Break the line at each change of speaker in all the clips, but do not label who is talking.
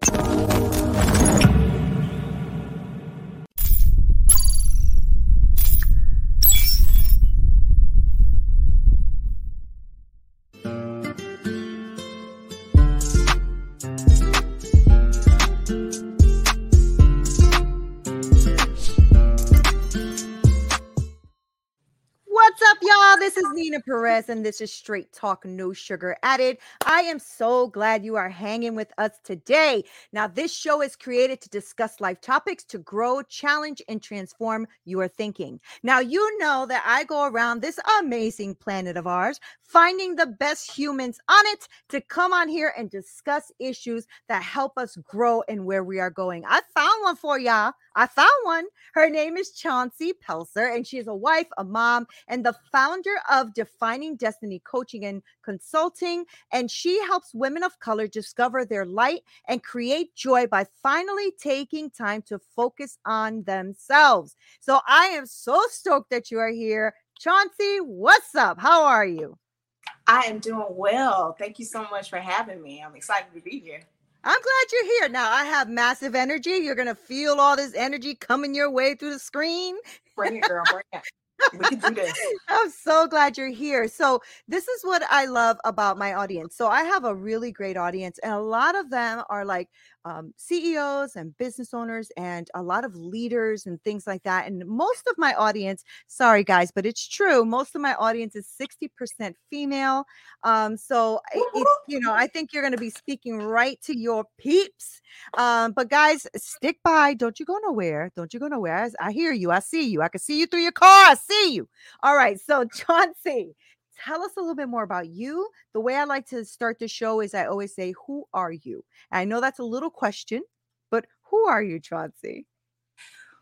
What's Nina Perez, and this is Straight Talk No Sugar Added. I am so glad you are hanging with us today. Now, this show is created to discuss life topics to grow, challenge, and transform your thinking. Now, you know that I go around this amazing planet of ours, finding the best humans on it to come on here and discuss issues that help us grow and where we are going. I found one for y'all. I found one. Her name is Chauncey Pelzer, and she is a wife, a mom, and the founder of Defining Destiny Coaching and Consulting. And she helps women of color discover their light and create joy by finally taking time to focus on themselves. So I am so stoked that you are here. Chauncey, what's up? How are you?
I am doing well. Thank you so much for having me. I'm excited to be here.
I'm glad you're here. Now I have massive energy. You're gonna feel all this energy coming your way through the screen.
Bring it, girl. Bring it. We can do this.
I'm so glad you're here. So, this is what I love about my audience. So, I have a really great audience, and a lot of them are like um, CEOs and business owners, and a lot of leaders and things like that. And most of my audience, sorry guys, but it's true, most of my audience is 60% female. Um, so, it's, you know, I think you're going to be speaking right to your peeps. Um, but guys, stick by. Don't you go nowhere. Don't you go nowhere. I, I hear you. I see you. I can see you through your car. I see you. All right. So, Chauncey, tell us a little bit more about you. The way I like to start the show is I always say, Who are you? And I know that's a little question, but who are you, Chauncey?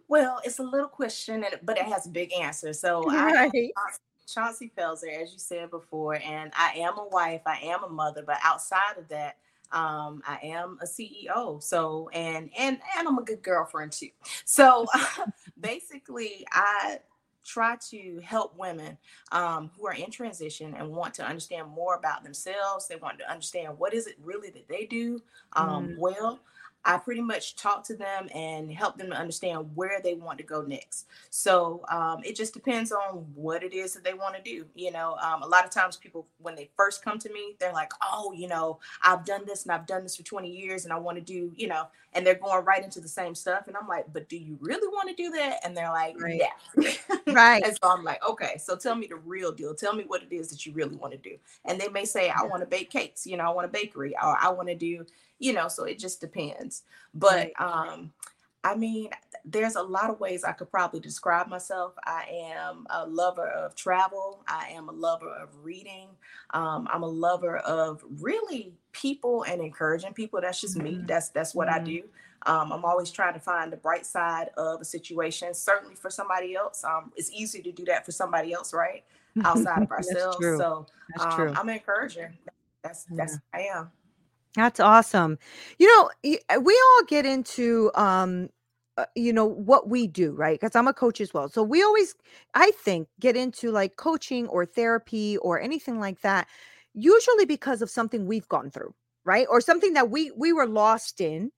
Well, it's a little question, but it has a big answer. So I
Right.
Chauncey- Chauncey Pelzer, as you said before, and I am a wife, I am a mother, but outside of that, um, I am a CEO. So and and and I'm a good girlfriend too. So basically, I try to help women um, who are in transition and want to understand more about themselves. They want to understand what is it really that they do um,
Mm.
well. I pretty much talk to them and help them to understand where they want to go next. So um, it just depends on what it is that they want to do. You know, um, a lot of times people, when they first come to me, they're like, oh, you know, I've done this and I've done this for 20 years and I want to do, you know, and they're going right into the same stuff. And I'm like, but do you really want to do that? And they're like,
Right.
yeah.
Right.
and so I'm like, okay, so tell me the real deal. Tell me what it is that you really want to do. And they may say, I want to bake cakes, you know, I want a bakery, or I want to do, you know, so it just depends. But um, I mean, there's a lot of ways I could probably describe myself. I am a lover of travel. I am a lover of reading. Um, I'm a lover of really people and encouraging people. That's just me.
Mhm.
That's that's what I
Mhm.
do. Um, I'm always trying to find the bright side of a situation. Certainly for somebody else, um, it's easy to do that for somebody else, right? Outside of ourselves. So um. I'm an encourager. That's that's I am.
That's awesome. You know, uh, we all get into um uh, you know what we do, right? Cuz I'm a coach as well. So we always I think get into like coaching or therapy or anything like that usually because of something we've gone through, right? Or something that we we were lost in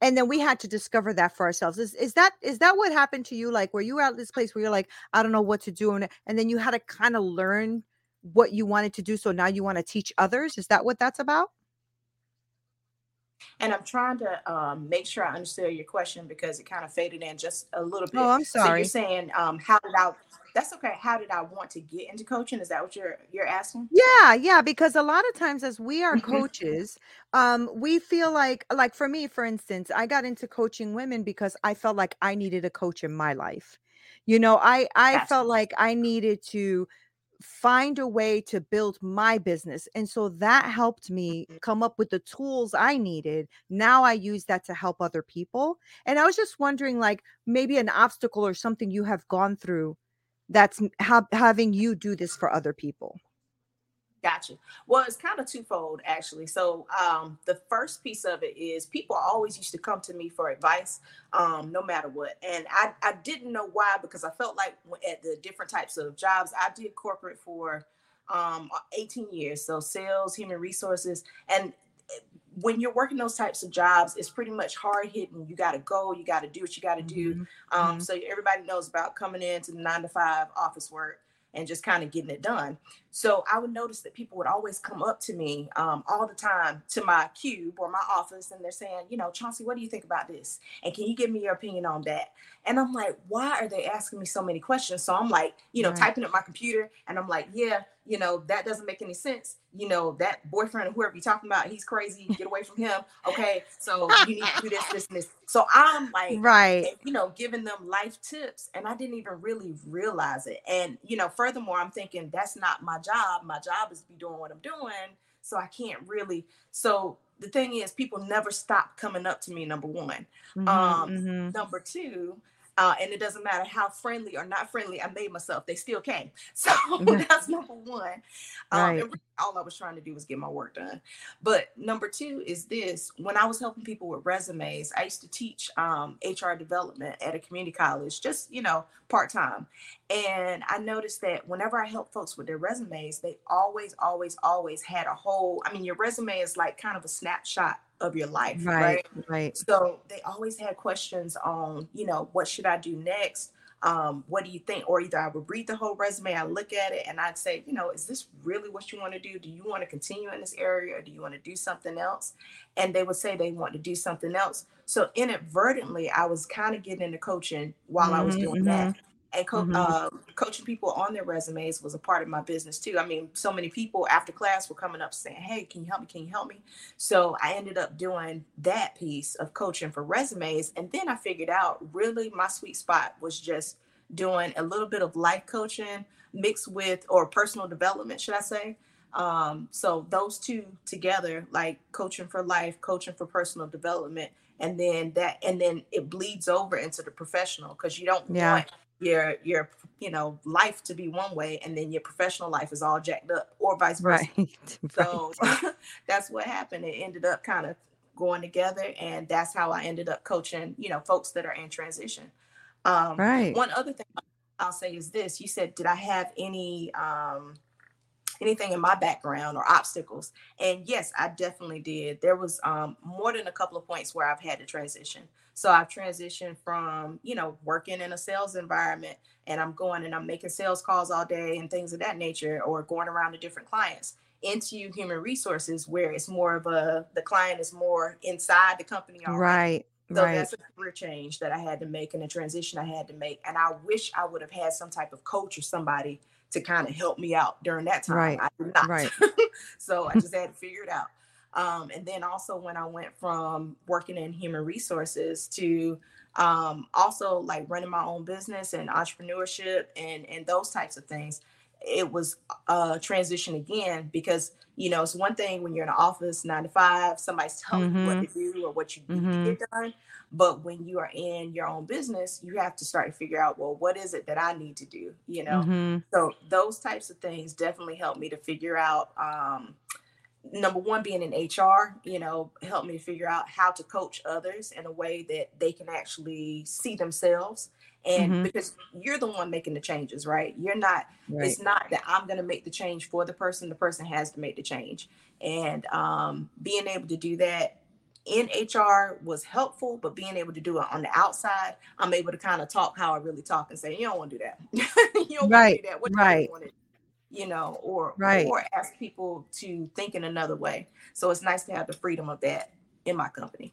and then we had to discover that for ourselves. Is is that is that what happened to you like were you at this place where you're like I don't know what to do and, and then you had to kind of learn what you wanted to do so now you want to teach others? Is that what that's about?
And I'm trying to um, make sure I understood your question because it kind of faded in just a little bit.
Oh, I'm
So you're saying, um, how did I? That's okay. How did I want to get into coaching? Is that what you're you're asking?
Yeah, yeah, because a lot of times as we are
Mhm.
coaches, um, we feel like like for me, for instance, I got into coaching women because I felt like I needed a coach in my life. You know, I I
Gotcha.
felt like I needed to find a way to build my business. And so that helped me
Mhm.
come up with the tools I needed. Now I use that to help other people. And I was just wondering like maybe an obstacle or something you have gone through that's ha- having you do this for other people.
Gotcha. Well, it's kind of twofold actually. So, um, the first piece of it is people always used to come to me for advice, um, no matter what, and I I didn't know why because I felt like at the different types of jobs I did corporate for um 18 years, so sales, human resources, and eh, when you're working those types of jobs, it's pretty much hard hitting. You got to go, you got to do what you got to do.
Mhm,
Um,
mhm.
so everybody knows about coming into the nine to five office work and just kind of getting it done. So I would notice that people would always come up to me um, all the time to my cube or my office, and they're saying, you know, Chauncey, what do you think about this? And can you give me your opinion on that? And I'm like, why are they asking me so many questions? So I'm like, you know,
Right.
typing up my computer, and I'm like, yeah, you know, that doesn't make any sense. You know, that boyfriend or whoever you're talking about, he's crazy. Get away from him. Okay, so you need to do this, this, and this. So I'm like,
Right.
you know, giving them life tips, and I didn't even really realize it. And you know, furthermore, I'm thinking that's not my job. My job is to be doing what I'm doing, so I can't really. So the thing is, people never stop coming up to me. Number one,
Mhm,
um,
mhm.
number two. Uh, and it doesn't matter how friendly or not friendly I made myself, they still came. So that's number one. Um,
Right.
really all I was trying to do was get my work done. But number two is this when I was helping people with resumes, I used to teach um, HR development at a community college, just, you know, part time. And I noticed that whenever I help folks with their resumes, they always, always, always had a whole, I mean, your resume is like kind of a snapshot of your life,
Right,
right?
right.
So they always had questions on, you know, what should I do next? Um, what do you think? Or either I would read the whole resume, I look at it, and I'd say, you know, is this really what you want to do? Do you want to continue in this area or do you want to do something else? And they would say they want to do something else. So inadvertently, I was kind of getting into coaching while I was doing
mhm,
that. And co-
mhm.
uh, coaching people on their resumes was a part of my business too. I mean, so many people after class were coming up saying, Hey, can you help me? Can you help me? So I ended up doing that piece of coaching for resumes. And then I figured out really my sweet spot was just doing a little bit of life coaching mixed with, or personal development, should I say? Um, so those two together, like coaching for life, coaching for personal development, and then that, and then it bleeds over into the professional because you don't
Yeah.
want your your you know life to be one way and then your professional life is all jacked up or vice versa
Right.
so
Right.
that's what happened. It ended up kind of going together, and that's how I ended up coaching, you know, folks that are in transition. Um,
Right.
one other thing I'll say is this: you said, did I have any um, anything in my background or obstacles? And yes, I definitely did. There was um, more than a couple of points where I've had to transition. So I've transitioned from, you know, working in a sales environment and I'm going and I'm making sales calls all day and things of that nature, or going around to different clients into human resources where it's more of a the client is more inside the company already.
Right.
So
Right.
that's a career change that I had to make and a transition I had to make. And I wish I would have had some type of coach or somebody to kind of help me out during that time.
Right.
I did not.
Right.
so I just had to figure it out. Um, and then also when I went from working in human resources to um, also like running my own business and entrepreneurship and and those types of things, it was a transition again because you know it's one thing when you're in an office nine to five, somebody's telling you what
Mhm.
to do or what you need
Mhm.
to get done. But when you are in your own business, you have to start to figure out, well, what is it that I need to do? You know,
Mhm.
so those types of things definitely helped me to figure out um, number one being in hr you know helped me figure out how to coach others in a way that they can actually see themselves and
Mhm.
because you're the one making the changes right you're not it's not that i'm going to make the change for the person the person has to make the change and um, being able to do that in hr was helpful but being able to do it on the outside i'm able to kind of talk how i really talk and say you don't want to do that you don't want
Right,
to do that what
right.
you want you know or
Right.
or ask people to think in another way so it's nice to have the freedom of that in my company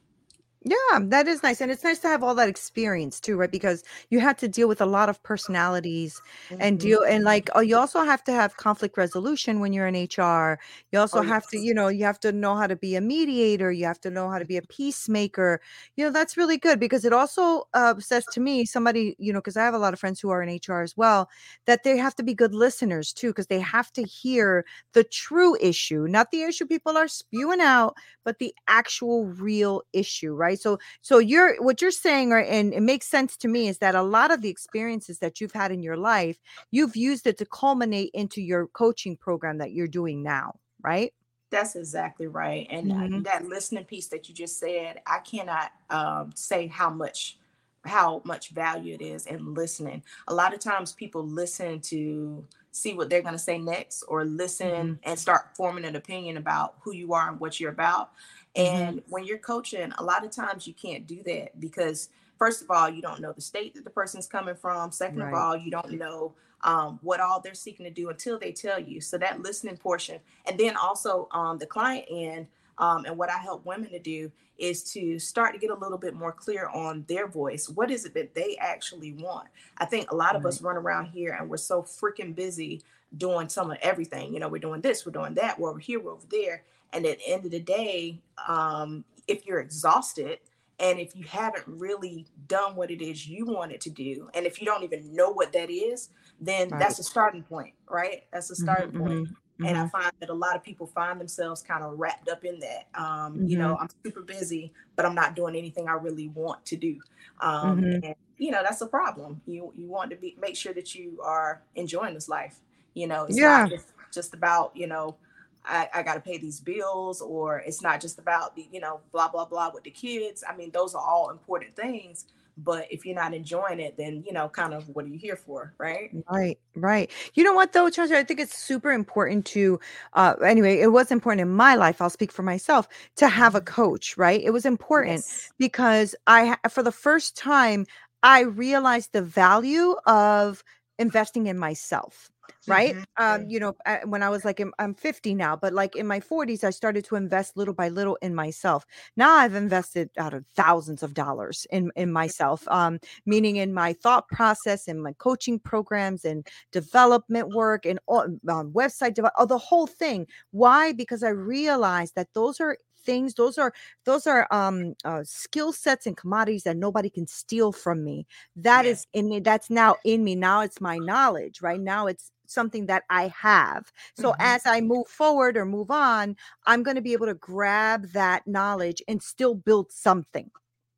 Yeah, that is nice. And it's nice to have all that experience too, right? Because you had to deal with a lot of personalities and
Mhm.
deal and like oh you also have to have conflict resolution when you're in HR. You also
Oh,
have to, you know, you have to know how to be a mediator, you have to know how to be a peacemaker. You know, that's really good because it also uh, says to me somebody, you know, because I have a lot of friends who are in HR as well, that they have to be good listeners too because they have to hear the true issue, not the issue people are spewing out, but the actual real issue, right? So so you're what you're saying or and it makes sense to me is that a lot of the experiences that you've had in your life you've used it to culminate into your coaching program that you're doing now right
That's exactly right. And uh,
Mhm.
that listening piece that you just said, I cannot um, say how much how much value it is in listening. A lot of times people listen to see what they're going to say next or listen and start forming an opinion about who you are and what you're about. And when you're coaching, a lot of times you can't do that because first of all, you don't know the state that the person's coming from. Second of all, you don't know um, what all they're seeking to do until they tell you. So that listening portion, and then also on the client end, um, and what I help women to do is to start to get a little bit more clear on their voice. What is it that they actually want? I think a lot of us run around here and we're so freaking busy doing some of everything. You know, we're doing this, we're doing that, we're over here, we're over there. And at the end of the day, um, if you're exhausted and if you haven't really done what it is you wanted to do, and if you don't even know what that is, then that's a starting point, right? That's a starting point. And I find that a lot of people find themselves kind of wrapped up in that. Um, You know, I'm super busy, but I'm not doing anything I really want to do. Um. And you know, that's a problem. You you want to be make sure that you are enjoying this life. You know, it's
Yeah.
not just, just about you know. I, I got to pay these bills, or it's not just about the, you know, blah, blah, blah with the kids. I mean, those are all important things. But if you're not enjoying it, then, you know, kind of what are you here for? Right.
Right, right. You know what though, Chancellor? I think it's super important to uh anyway, it was important in my life. I'll speak for myself to have a coach, right? It was important
Yes.
because I for the first time I realized the value of investing in myself. Right.
Mhm.
Um, you know, I- when I was like, in, I'm 50 now, but like in my 40s, I started to invest little by little in myself. Now I've invested out of thousands of dollars in in myself. Um, meaning in my thought process and my coaching programs and development work and all, um, website develop, oh, the whole thing. Why? Because I realized that those are things those are those are um uh, skill sets and commodities that nobody can steal from me That
Yeah.
is in me that's now in me now it's my knowledge right now it's something that i have so
Mhm.
as i move forward or move on i'm going to be able to grab that knowledge and still build something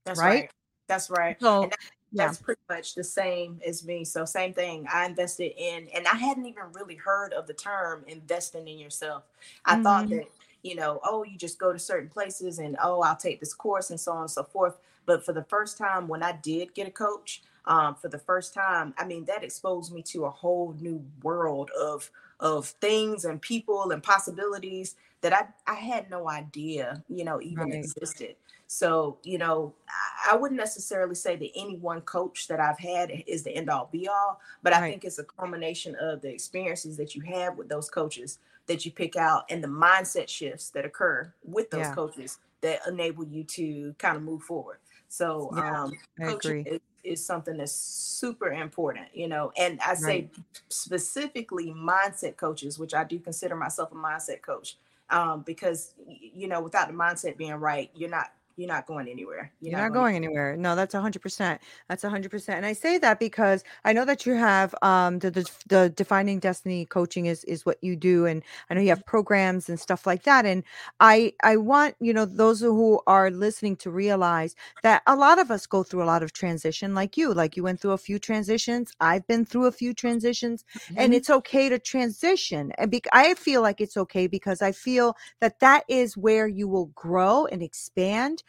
That's
right?
right. That's right.
so
that-
yeah
that's pretty much the same as me. So same thing. I invested in, and I hadn't even really heard of the term investing in yourself. I thought
Mhm.
that you know, oh, you just go to certain places and oh, I'll take this course and so on and so forth. But for the first time, when I did get a coach, um, for the first time, I mean, that exposed me to a whole new world of of things and people and possibilities that I I had no idea, you know, even
Right.
existed. So, you know, I, I wouldn't necessarily say that any one coach that I've had is the end all be all, but I think it's a culmination of the experiences that you have with those coaches that you pick out and the mindset shifts that occur with those
Yeah.
coaches that enable you to kind of move forward. So,
Yeah,
um, coaching is, is something that's super important, you know, and I say specifically mindset coaches, which I do consider myself a mindset coach um, because you know without the mindset being right you're not you're not going anywhere.
You're, you're not, not, going, anywhere. No, that's hundred percent. That's hundred percent. And I say that because I know that you have um the, the, the defining destiny coaching is is what you do, and I know you have programs and stuff like that. And I I want you know those who are listening to realize that a lot of us go through a lot of transition, like you, like you went through a few transitions. I've been through a few transitions, mm-hmm. and it's okay to transition. And be- I feel like it's okay because I feel that that is where you will grow and expand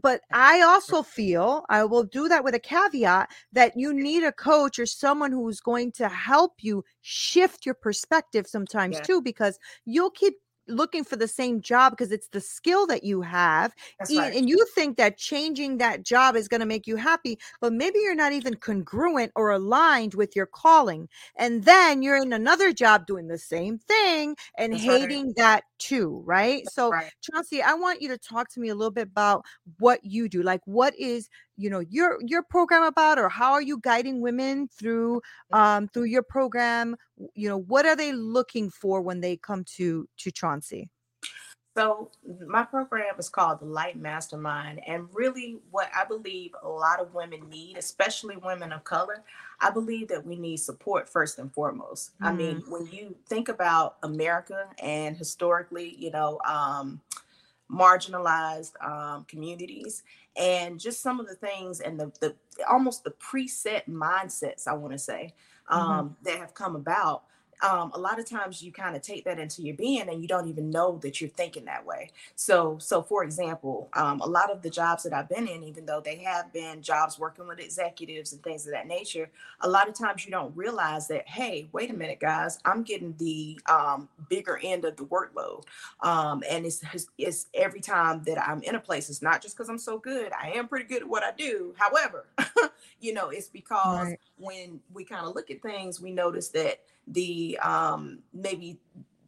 but I also feel I will do that with a caveat that you need a coach or someone who's going to help you shift your perspective sometimes yeah. too, because you'll keep looking for the same job because it's the skill that you have right. and you think that changing that job is going to make you happy but maybe you're not even congruent or aligned with your calling and then you're in another job doing the same thing and That's hating right. that too right That's so right. chauncey i want you to talk to me a little bit about what you do like what is you know your your program about or how are you guiding women through um through your program you know what are they looking for when they come to to chauncey
so my program is called the light mastermind and really what i believe a lot of women need especially women of color i believe that we need support first and foremost mm. i mean mm-hmm. when you think about america and historically you know um marginalized um, communities and just some of the things and the, the almost the preset mindsets i want to say mm-hmm. um, mm-hmm. that have come about um, a lot of times you kind of take that into your being and you don't even know that you're thinking that way. So, so for example, um, a lot of the jobs that I've been in, even though they have been jobs working with executives and things of that nature, a lot of times you don't realize that, hey, wait a minute, guys, I'm getting the um, bigger end of the workload. Um, and it's, it's every time that I'm in a place, it's not just because I'm so good. I am pretty good at what I do. However, you know, it's because right. when we kind of look at things, we notice that the um, maybe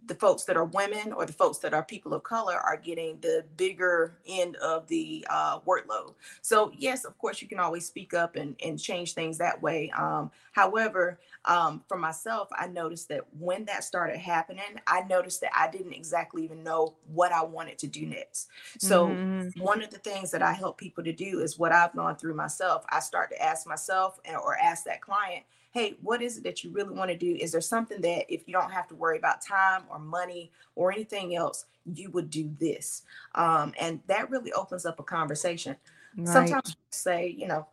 the folks that are women or the folks that are people of color are getting the bigger end of the uh, workload. So yes, of course, you can always speak up and, and change things that way. Um, however, um, for myself, I noticed that when that started happening, I noticed that I didn't exactly even know what I wanted to do next. So mm-hmm. one of the things that I help people to do is what I've gone through myself. I start to ask myself or ask that client, hey, what is it that you really want to do? Is there something that if you don't have to worry about time or money or anything else, you would do this? Um, and that really opens up a conversation. Right. Sometimes say, you know,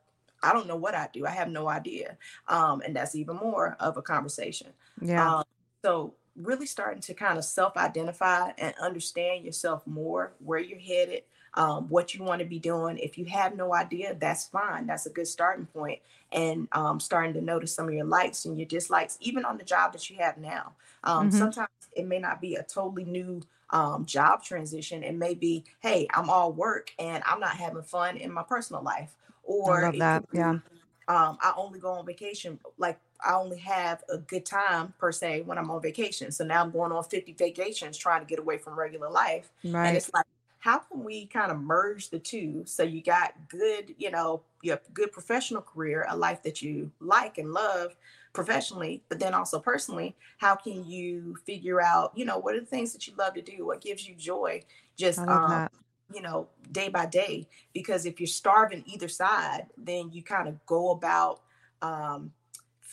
I don't know what I do. I have no idea. Um, and that's even more of a conversation. Yeah. Um, so really starting to kind of self-identify and understand yourself more, where you're headed, um, what you want to be doing. If you have no idea, that's fine. That's a good starting point. And um, starting to notice some of your likes and your dislikes, even on the job that you have now. Um, mm-hmm. Sometimes it may not be a totally new um, job transition. It may be, hey, I'm all work and I'm not having fun in my personal life. Or
I love that. Be, yeah.
Um, I only go on vacation. Like I only have a good time per se when I'm on vacation. So now I'm going on 50 vacations trying to get away from regular life. Right. And it's like how can we kind of merge the two so you got good you know your good professional career a life that you like and love professionally but then also personally how can you figure out you know what are the things that you love to do? What gives you joy just um, you know day by day? Because if you're starving either side then you kind of go about um,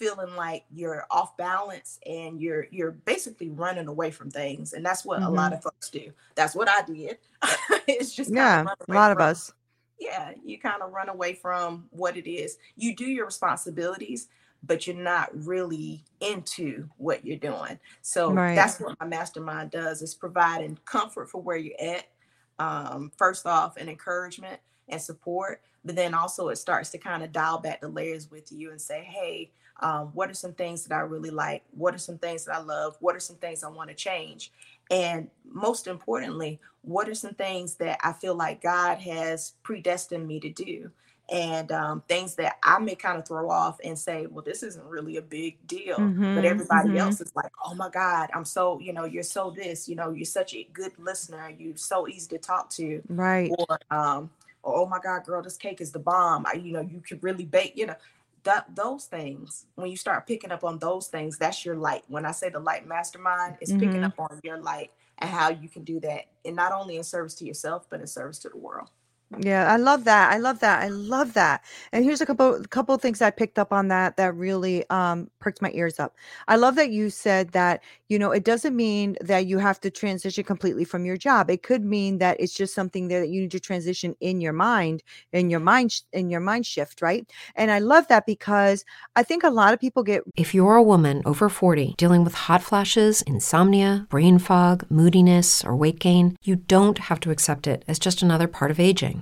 feeling like you're off balance and you're you're basically running away from things and that's what mm-hmm. a lot mm-hmm. of folks do that's what i did
it's just yeah a lot of us
yeah you kind of run away from what it is you do your responsibilities but you're not really into what you're doing so right. that's what my mastermind does is providing comfort for where you're at um, first off and encouragement and support but then also it starts to kind of dial back the layers with you and say hey um, what are some things that I really like? What are some things that I love? What are some things I want to change? And most importantly, what are some things that I feel like God has predestined me to do? And um, things that I may kind of throw off and say, well, this isn't really a big deal. Mm-hmm, but everybody mm-hmm. else is like, oh my God, I'm so, you know, you're so this, you know, you're such a good listener. You're so easy to talk to.
Right.
Or, um, or oh my God, girl, this cake is the bomb. I, you know, you could really bake, you know that those things when you start picking up on those things that's your light when i say the light mastermind is mm-hmm. picking up on your light and how you can do that and not only in service to yourself but in service to the world
Yeah, I love that. I love that. I love that. And here's a couple couple things I picked up on that that really um perked my ears up. I love that you said that, you know, it doesn't mean that you have to transition completely from your job. It could mean that it's just something that you need to transition in your mind, in your mind in your mind shift, right? And I love that because I think a lot of people get
If you're a woman over 40 dealing with hot flashes, insomnia, brain fog, moodiness, or weight gain, you don't have to accept it as just another part of aging.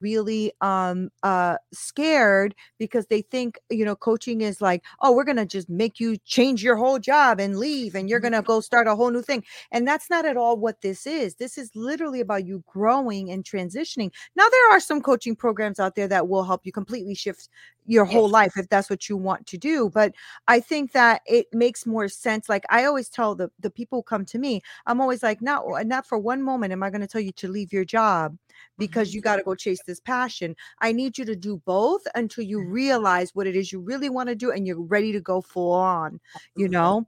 Really um uh scared because they think you know coaching is like oh we're gonna just make you change your whole job and leave and you're gonna go start a whole new thing. And that's not at all what this is. This is literally about you growing and transitioning. Now there are some coaching programs out there that will help you completely shift your whole
Yes.
life if that's what you want to do but i think that it makes more sense like i always tell the the people who come to me i'm always like not not for one moment am i going to tell you to leave your job because you got to go chase this passion. I need you to do both until you realize what it is you really want to do and you're ready to go full on, you know?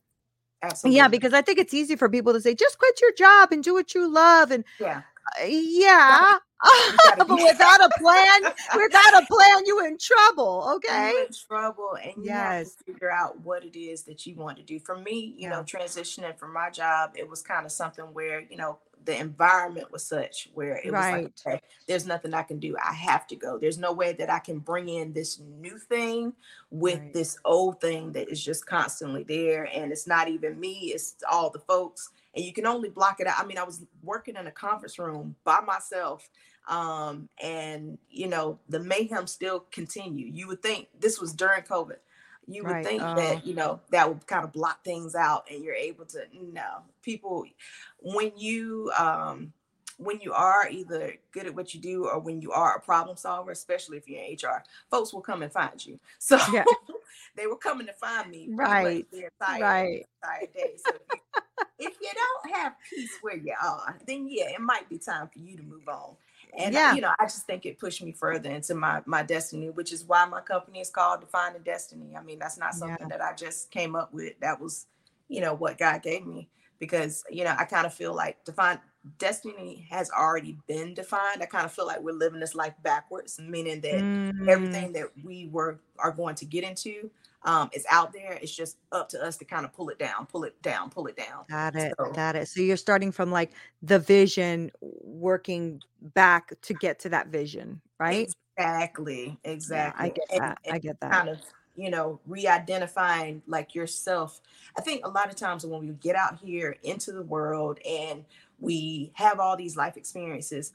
Absolutely.
Yeah, because I think it's easy for people to say, just quit your job and do what you love. And
yeah.
uh, yeah, but without a plan, without a plan, you in trouble. Okay.
You're in trouble and you have
Yes.
to figure out what it is that you want to do. For me, you know, transitioning from my job, it was kind of something where, you know, the environment was such where it was like, okay, there's nothing I can do. I have to go. There's no way that I can bring in this new thing with
Right.
this old thing that is just constantly there. And it's not even me, it's all the folks. And you can only block it out. I mean, I was working in a conference room by myself um and you know the mayhem still continue you would think this was during covid you would
Right.
think
Oh.
that you know that would kind of block things out and you're able to no people when you um when you are either good at what you do or when you are a problem solver especially if you're in hr folks will come and find you so
Yeah.
they were coming to find me
Right.
the entire,
Right.
entire day so if you, if you don't have peace where you are then yeah it might be time for you to move on and
Yeah.
you know i just think it pushed me further into my my destiny which is why my company is called defining destiny i mean that's not
Yeah.
something that i just came up with that was you know what god gave me because you know i kind of feel like define destiny has already been defined i kind of feel like we're living this life backwards meaning that
Mm,
everything that we were are going to get into um, is out there it's just up to us to kind of pull it down pull it down pull it down
Got it.
So-
Got it. So you're starting from like the vision, working back to get to that vision, right?
Exactly. Exactly.
I get
And-
that. I get that.
Kind of, you know, re-identifying like yourself. I think a lot of times when we get out here into the world and we have all these life experiences,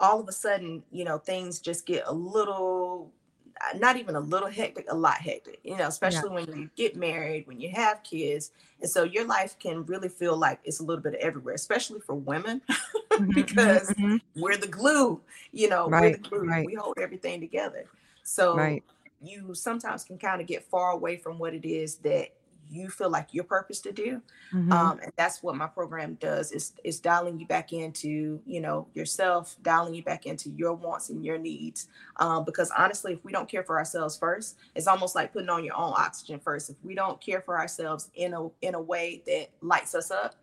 all of a sudden, you know, things just get a little not even a little hectic, a lot hectic, you know, especially yeah. when you get married, when you have kids. And so your life can really feel like it's a little bit of everywhere, especially for women, mm-hmm, because mm-hmm. we're the glue, you know, right, we're the glue. Right. We hold everything together. So right. you sometimes can kind of get far away from what it is that you feel like your purpose to do mm-hmm. um, and that's what my program does is is dialing you back into you know yourself dialing you back into your wants and your needs um, because honestly if we don't care for ourselves first it's almost like putting on your own oxygen first if we don't care for ourselves in a in a way that lights us up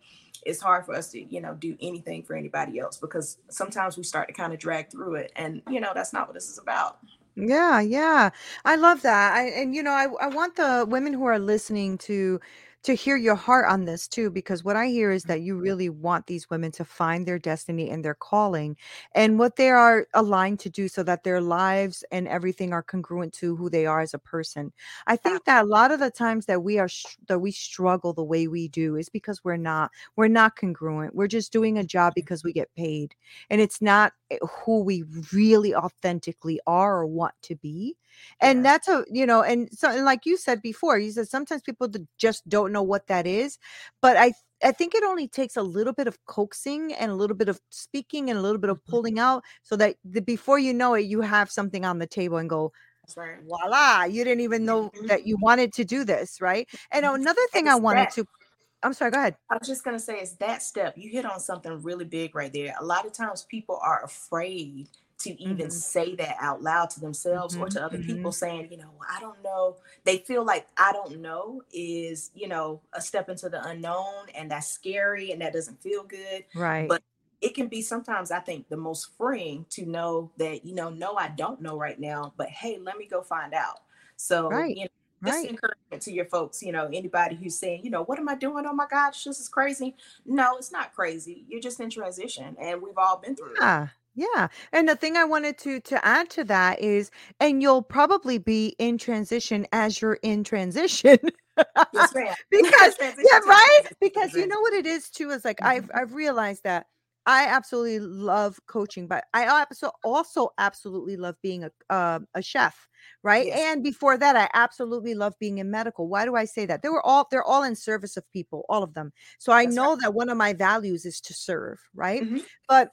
it's hard for us to you know do anything for anybody else because sometimes we start to kind of drag through it and you know that's not what this is about
yeah, yeah. I love that. I and you know, I I want the women who are listening to to hear your heart on this too because what I hear is that you really want these women to find their destiny and their calling and what they are aligned to do so that their lives and everything are congruent to who they are as a person. I think that a lot of the times that we are that we struggle the way we do is because we're not we're not congruent. We're just doing a job because we get paid and it's not eh, who we really authentically are or want to be and yeah. that's a you know and so and like you said before you said sometimes people just don't know what that is but i I think it only takes a little bit of coaxing and a little bit of speaking and a little bit of mm-hmm. pulling out so that the, before you know it, you have something on the table and go, right. voila, you didn't even know mm-hmm. that you wanted to do this, right? And mm-hmm. another thing I wanted to, I'm sorry, go ahead.
I was just going to say, it's that step. You hit on something really big right there. A lot of times people are afraid to even mm-hmm. say that out loud to themselves mm-hmm. or to other mm-hmm. people saying you know i don't know they feel like i don't know is you know a step into the unknown and that's scary and that doesn't feel good
right
but it can be sometimes i think the most freeing to know that you know no i don't know right now but hey let me go find out so right. you know this right. encouragement to your folks, you know, anybody who's saying, you know, what am I doing? Oh my gosh, this is crazy. No, it's not crazy. You're just in transition and we've all been through
yeah. it. Yeah. And the thing I wanted to to add to that is and you'll probably be in transition as you're in transition. because yeah, right? Because you know what it is too is like I've mm-hmm. I've realized that I absolutely love coaching, but I also also absolutely love being a uh, a chef, right? Yes. And before that, I absolutely love being in medical. Why do I say that? They were all they're all in service of people, all of them. So I That's know right. that one of my values is to serve, right? Mm-hmm. But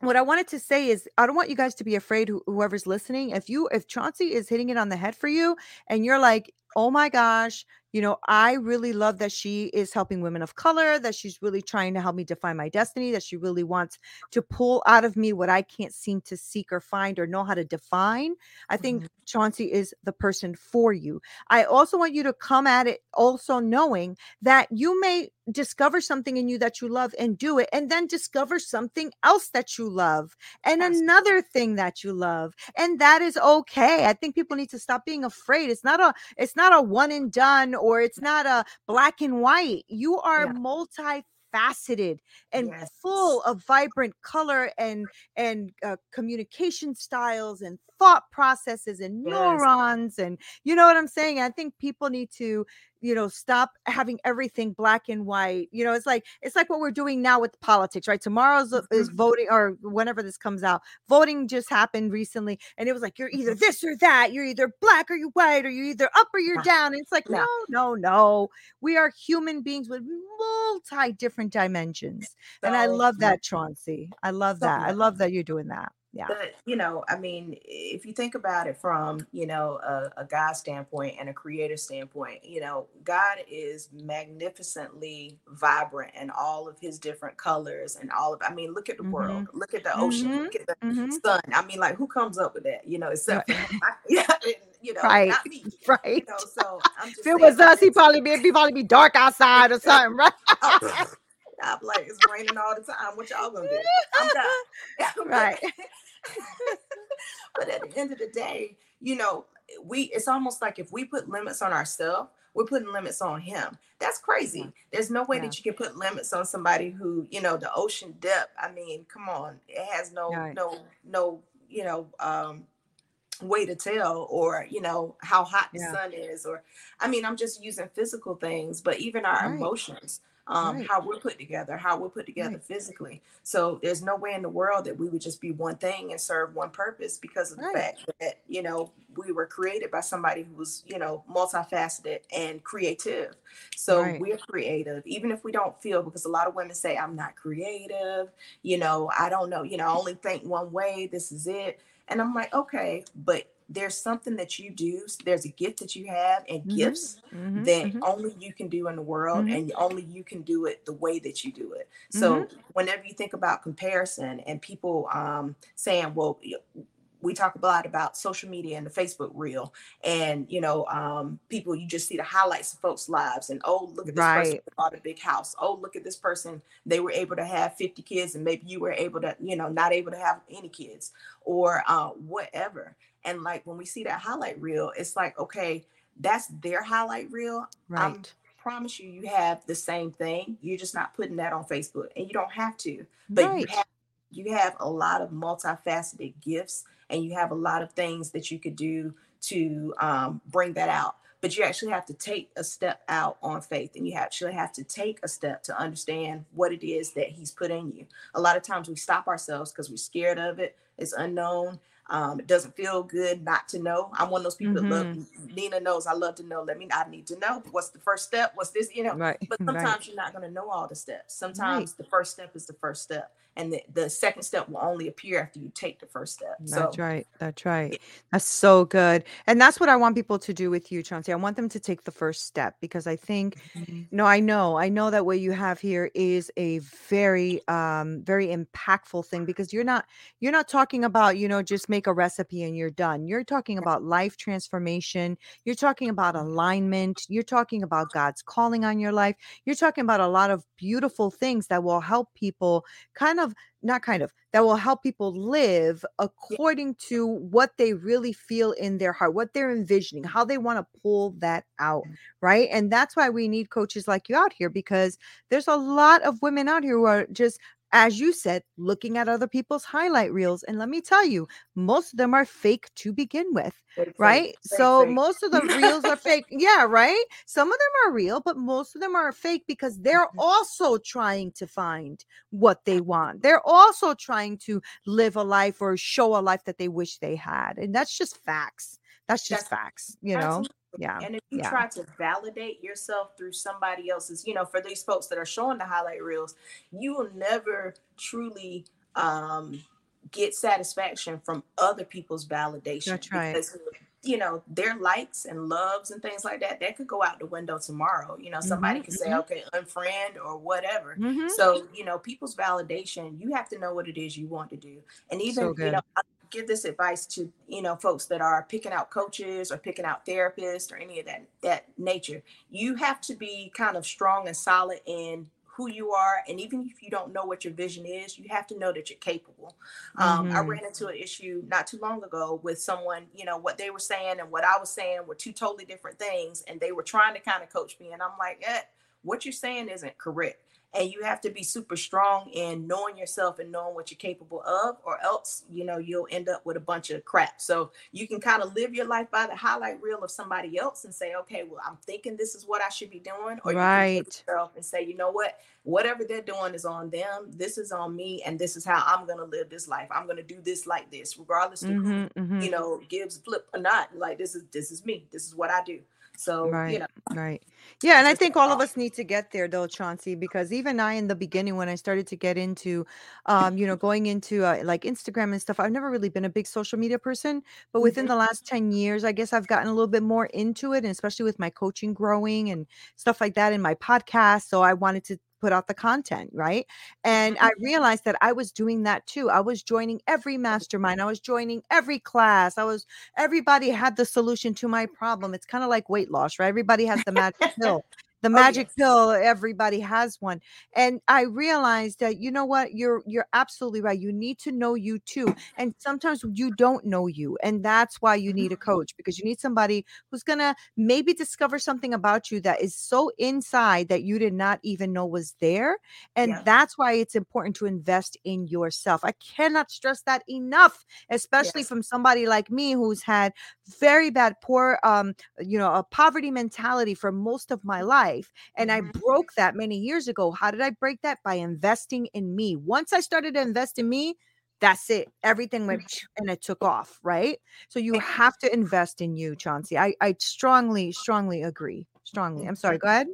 what I wanted to say is I don't want you guys to be afraid whoever's listening. If you if Chauncey is hitting it on the head for you and you're like, "Oh my gosh, you know, I really love that she is helping women of color, that she's really trying to help me define my destiny, that she really wants to pull out of me what I can't seem to seek or find or know how to define. I think mm-hmm. Chauncey is the person for you. I also want you to come at it also knowing that you may discover something in you that you love and do it and then discover something else that you love and another thing that you love and that is okay i think people need to stop being afraid it's not a it's not a one and done or it's not a black and white. You are yeah. multi faceted and yes. full of vibrant color and and uh, communication styles and thought processes and neurons and you know what i'm saying? I think people need to you know stop having everything black and white you know it's like it's like what we're doing now with politics right? Tomorrow's uh, is mm-hmm. voting or whenever this comes out voting just happened recently and it was like you're either mm-hmm. this or that you're either black or you white or you're either up or you're down. And it's like no no no. We are human beings with multi different dimensions. And i love that chauncey. I love that. I love that you're doing that yeah
but you know i mean if you think about it from you know a, a god standpoint and a creative standpoint you know god is magnificently vibrant in all of his different colors and all of i mean look at the mm-hmm. world look at the ocean mm-hmm. look at the mm-hmm. sun i mean like who comes up with that you know except yeah you know
right right
you know, so
if it was us he'd probably be he'd probably be dark outside or something right
oh, I'm like, it's raining all the time. What y'all gonna do? I'm done.
right.
but at the end of the day, you know, we it's almost like if we put limits on ourselves, we're putting limits on him. That's crazy. There's no way yeah. that you can put limits on somebody who, you know, the ocean depth. I mean, come on, it has no, right. no, no, you know, um, way to tell or you know how hot the yeah. sun is or i mean i'm just using physical things but even our right. emotions um,
Right.
how we're put together, how we're put together
Right.
physically. So there's no way in the world that we would just be one thing and serve one purpose because of the fact that, you know, we were created by somebody who was, you know, multifaceted and creative. So
Right.
we're creative, even if we don't feel, because a lot of women say, I'm not creative, you know, I don't know, you know, I only think one way, this is it. And I'm like, okay, but there's something that you do, there's a gift that you have and
Mhm.
gifts
Mhm,
that
mhm.
only you can do in the world
Mhm.
and only you can do it the way that you do it so whenever you think about comparison and people um, saying well we talk a lot about social media and the facebook reel and you know um, people you just see the highlights of folks lives and oh look at this person
Right.
who bought a big house oh look at this person they were able to have 50 kids and maybe you were able to you know not able to have any kids or uh, whatever and like when we see that highlight reel it's like okay that's their highlight reel
Right.
promise you, you have the same thing. You're just not putting that on Facebook, and you don't have to. But you have you have a lot of multifaceted gifts, and you have a lot of things that you could do to um, bring that out. But you actually have to take a step out on faith, and you actually have to take a step to understand what it is that He's put in you. A lot of times we stop ourselves because we're scared of it. It's unknown. Um, it doesn't feel good not to know. I'm one of those people that love.
Mm-hmm.
Nina knows I love to know. Let me. I need to know. What's the first step? What's this? You know.
Right.
But
Right.
sometimes you're not going to know all the steps. Sometimes the first step is the first step, and the, the second step will only appear after you take the first step.
That's
so
right. That's right. That's so good. And that's what I want people to do with you, Chauncey. I want them to take the first step because I think, no, I know, I know that what you have here is a very, um, very impactful thing because you're not, you're not talking about, you know, just make a recipe and you're done. You're talking about life transformation. You're talking about alignment. You're talking about God's calling on your life. You're talking about a lot of beautiful things that will help people kind of not kind of that will help people live according to what they really feel in their heart what they're envisioning how they want to pull that out mm. right? And that's why we need coaches like you out here because there's a lot of women out here who are just as you said looking at other people's highlight reels and let me tell you most of them are fake to begin with
fake,
right?
very
So
fake.
most of the reels are fake. Yeah, right? Some of them are real, but most of them are fake because they're
Mhm.
also trying to find what they want. They're also trying to live a life or show a life that they wish they had. And that's just facts. That's just
That's-
facts, you know? Yeah.
And if you
yeah.
try to validate yourself through somebody else's, you know, for these folks that are showing the highlight reels, you will never truly um, get satisfaction from other people's validation.
That's right.
Because, you know, their likes and loves and things like that, that could go out the window tomorrow. You know, somebody
Mhm,
could say,
mhm.
okay, unfriend or whatever.
Mhm.
So, you know, people's validation, you have to know what it is you want to do. And even,
So
you know, give this advice to, you know, folks that are picking out coaches or picking out therapists or any of that that nature. You have to be kind of strong and solid in who you are. And even if you don't know what your vision is, you have to know that you're capable. Um, I
Mhm.
ran into an issue not too long ago with someone, you know, what they were saying and what I was saying were two totally different things. And they were trying to kind of coach me. And I'm like, eh, what you're saying isn't correct. And you have to be super strong in knowing yourself and knowing what you're capable of, or else, you know, you'll end up with a bunch of crap. So you can kind of live your life by the highlight reel of somebody else and say, okay, well, I'm thinking this is what I should be doing. Or you can
Right.
yourself and say, you know what, whatever they're doing is on them. This is on me, and this is how I'm gonna live this life. I'm gonna do this like this, regardless of who,
Mhm, mhm.
you know, gives flip or not. Like this is this is me. This is what I do. So
Right,
you know,
right. Yeah, and I think all of us need to get there though, Chauncey, because even I in the beginning when I started to get into um, you know, going into uh, like Instagram and stuff, I've never really been a big social media person, but within
Mhm.
the last 10 years, I guess I've gotten a little bit more into it, and especially with my coaching growing and stuff like that in my podcast, so I wanted to put out the content, right? And I mm-hmm. realized that I was doing that too. I was joining every mastermind, I was joining every class. I was everybody had the solution to my problem. It's kind of like weight loss, right? Everybody has the magic pill. The
Oh,
magic
yes.
pill, everybody has one. And I realized that you know what? You're you're absolutely right. You need to know you too. And sometimes you don't know you. And that's why you need a coach because you need somebody who's going to maybe discover something about you that is so inside that you did not even know was there. And
Yeah.
that's why it's important to invest in yourself. I cannot stress that enough, especially
Yes.
from somebody like me who's had very bad poor um you know a poverty mentality for most of my life life. And I
Mhm.
broke that many years ago. How did I break that? By investing in me. Once I started to invest in me, that's it. Everything went and it took off, right? So you have to invest in you, Chauncey. I, I strongly, strongly agree. Strongly. I'm sorry. Go ahead.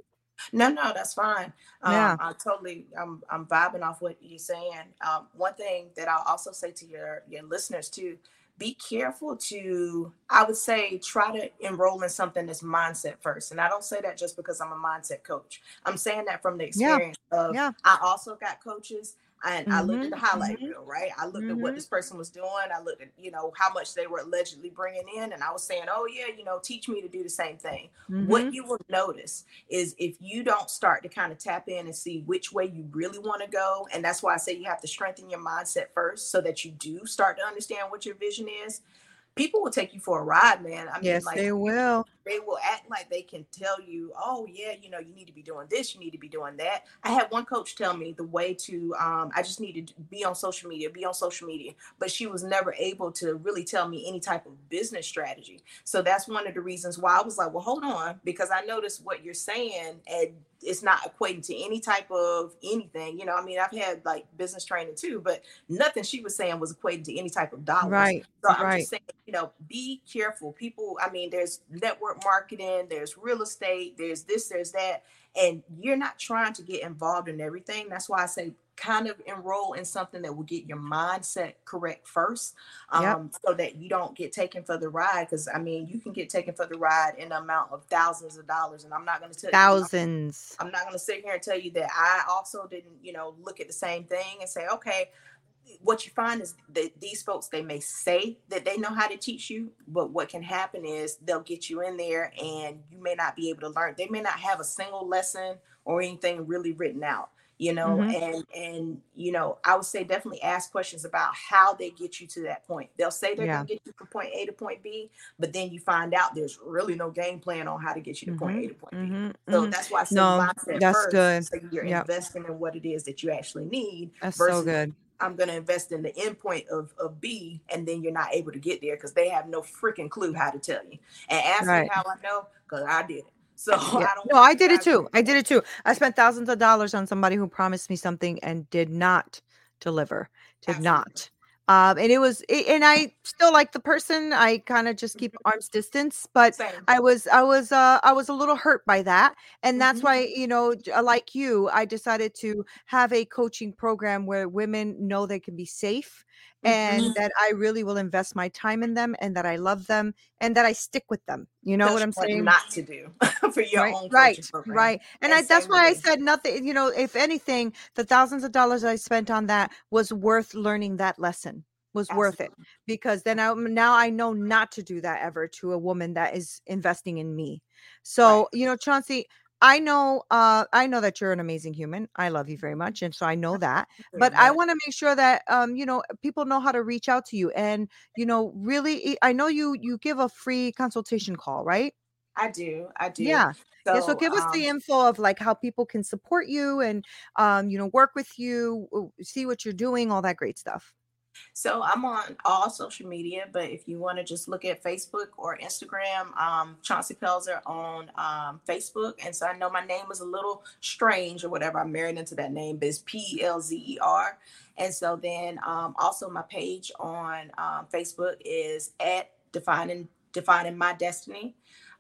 No, no, that's fine. Um,
Yeah.
I totally, I'm, I'm vibing off what you're saying. Um, one thing that I'll also say to your your listeners too, be careful to, I would say, try to enroll in something that's mindset first. And I don't say that just because I'm a mindset coach. I'm saying that from the
Yeah.
experience of.
Yeah.
I also got coaches. And I looked at the
Mhm,
highlight
mhm,
reel, right? I looked at what
mhm.
this person was doing. I looked at, you know, how much they were allegedly bringing in. And I was saying, oh, yeah, you know, teach me to do the same thing. What you will notice is if you don't start to kind of tap in and see which way you really want to go, and that's why I say you have to strengthen your mindset first so that you do start to understand what your vision is. People will take you for a ride, man. I mean,
Yes,
like
they will.
They will act like they can tell you, oh yeah, you know, you need to be doing this, you need to be doing that. I had one coach tell me the way to um, I just needed to be on social media, be on social media, but she was never able to really tell me any type of business strategy. So that's one of the reasons why I was like, well, hold on, because I noticed what you're saying and it's not equating to any type of anything. You know, I mean, I've had like business training too, but nothing she was saying was equating to any type of dollars.
Right.
So I'm
right.
just saying, you know, be careful. People, I mean, there's network marketing, there's real estate, there's this, there's that, and you're not trying to get involved in everything. That's why I say kind of enroll in something that will get your mindset correct first,
Yep.
um, so that you don't get taken for the ride. Because I mean, you can get taken for the ride in the amount of thousands of dollars, and I'm not going to tell you.
Thousands.
I'm not going to sit here and tell you that I also didn't, you know, look at the same thing and say, okay, what you find is that these folks they may say that they know how to teach you, but what can happen is they'll get you in there and you may not be able to learn. They may not have a single lesson or anything really written out, you know,
Mhm.
and and you know, I would say definitely ask questions about how they get you to that point. They'll say they're
Yeah.
gonna get you from point A to point B, but then you find out there's really no game plan on how to get you to point A to point B.
Mhm,
So
mhm.
that's why I say
No,
mindset
that's
first.
good.
So you're
Yep.
investing in what it is that you actually need
That's so good.
I'm going to invest in the endpoint of, of B, and then you're not able to get there because they have no freaking clue how to tell you. And ask
Right.
me how I know because I did it. So
Yeah.
I don't.
No, I did it too.
to-
I did it too. I spent thousands of dollars on somebody who promised me something and did not deliver. Did
Absolutely.
not. Um, and it was, it, and I still like the person. I kind of just keep arm's distance, but
Same.
I was, I was, uh, I was a little hurt by that, and that's
Mhm.
why, you know, uh, like you, I decided to have a coaching program where women know they can be safe, and
Mhm.
that I really will invest my time in them, and that I love them, and that I stick with them. You know
That's
what I'm
what
saying?
Not to do for your
right,
own
right,
program.
right. And,
And
I, that's why I said nothing. You know, if anything, the thousands of dollars I spent on that was worth learning that lesson. Was worth it because then I now I know not to do that ever to a woman that is investing in me. So you know, Chauncey, I know uh I know that you're an amazing human. I love you very much, and so I know that. But I want to make sure that um you know people know how to reach out to you, and you know really I know you you give a free consultation call, right?
I do. I do.
Yeah.
So,
yeah, so give us the
um,
info of like how people can support you and um, you know, work with you, see what you're doing, all that great stuff.
So I'm on all social media, but if you want to just look at Facebook or Instagram, um, Chauncey Pelzer on um, Facebook. And so I know my name is a little strange or whatever. I'm married into that name, but it's P L Z E R. And so then um, also my page on um, Facebook is at defining defining my destiny.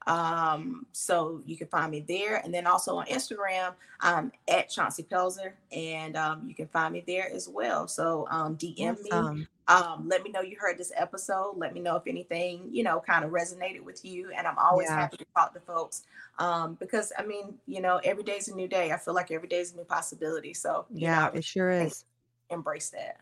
Um, so you can find me there. And then also on Instagram, I'm at Chauncey Pelzer, and um, you can find me there as well. So um, DM me um, let me know you heard this episode. Let me know if anything, you know, kind of resonated with you. And I'm always
Yeah.
happy to talk to folks. Um, because I mean, you know, every day's a new day. I feel like every day's a new possibility. So you know,
Yeah, it sure is.
embrace that.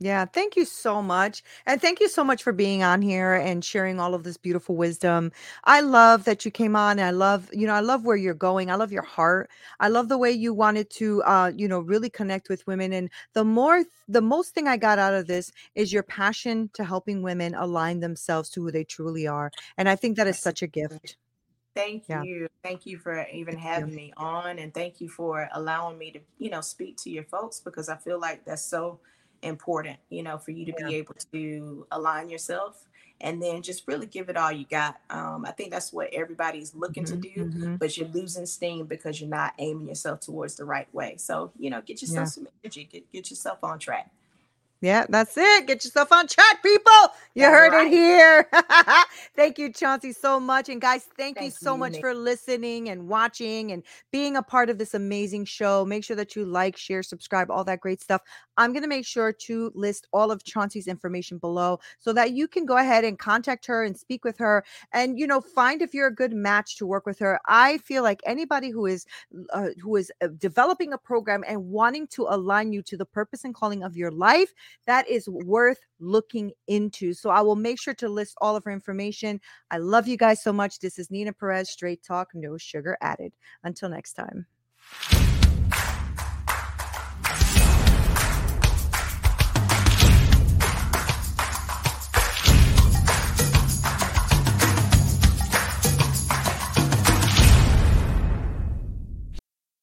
Yeah, thank you so much. And thank you so much for being on here and sharing all of this beautiful wisdom. I love that you came on. I love, you know, I love where you're going. I love your heart. I love the way you wanted to uh, you know, really connect with women. And the more the most thing I got out of this is your passion to helping women align themselves to who they truly are. And I think that is such a gift.
Thank
Yeah.
you. Thank you for even
Thank you.
having me on and thank you for allowing me to, you know, speak to your folks because I feel like that's so important, you know, for you to
Yeah.
be able to align yourself and then just really give it all you got. Um, I think that's what everybody's looking
Mhm,
to do,
mhm.
but you're losing steam because you're not aiming yourself towards the right way. So, you know, get yourself
Yeah.
some energy, get, get yourself on track.
Yeah, that's it. Get yourself on track, people. You
That's
heard
right.
it here. thank you, Chauncey, so much. And guys, thank, you so
you,
much
Nick.
for listening and watching and being a part of this amazing show. Make sure that you like, share, subscribe, all that great stuff. I'm going to make sure to list all of Chauncey's information below so that you can go ahead and contact her and speak with her and, you know, find if you're a good match to work with her. I feel like anybody who is uh, who is uh, developing a program and wanting to align you to the purpose and calling of your life that is worth looking into. So I will make sure to list all of her information. I love you guys so much. This is Nina Perez, straight talk, no sugar added. Until next time.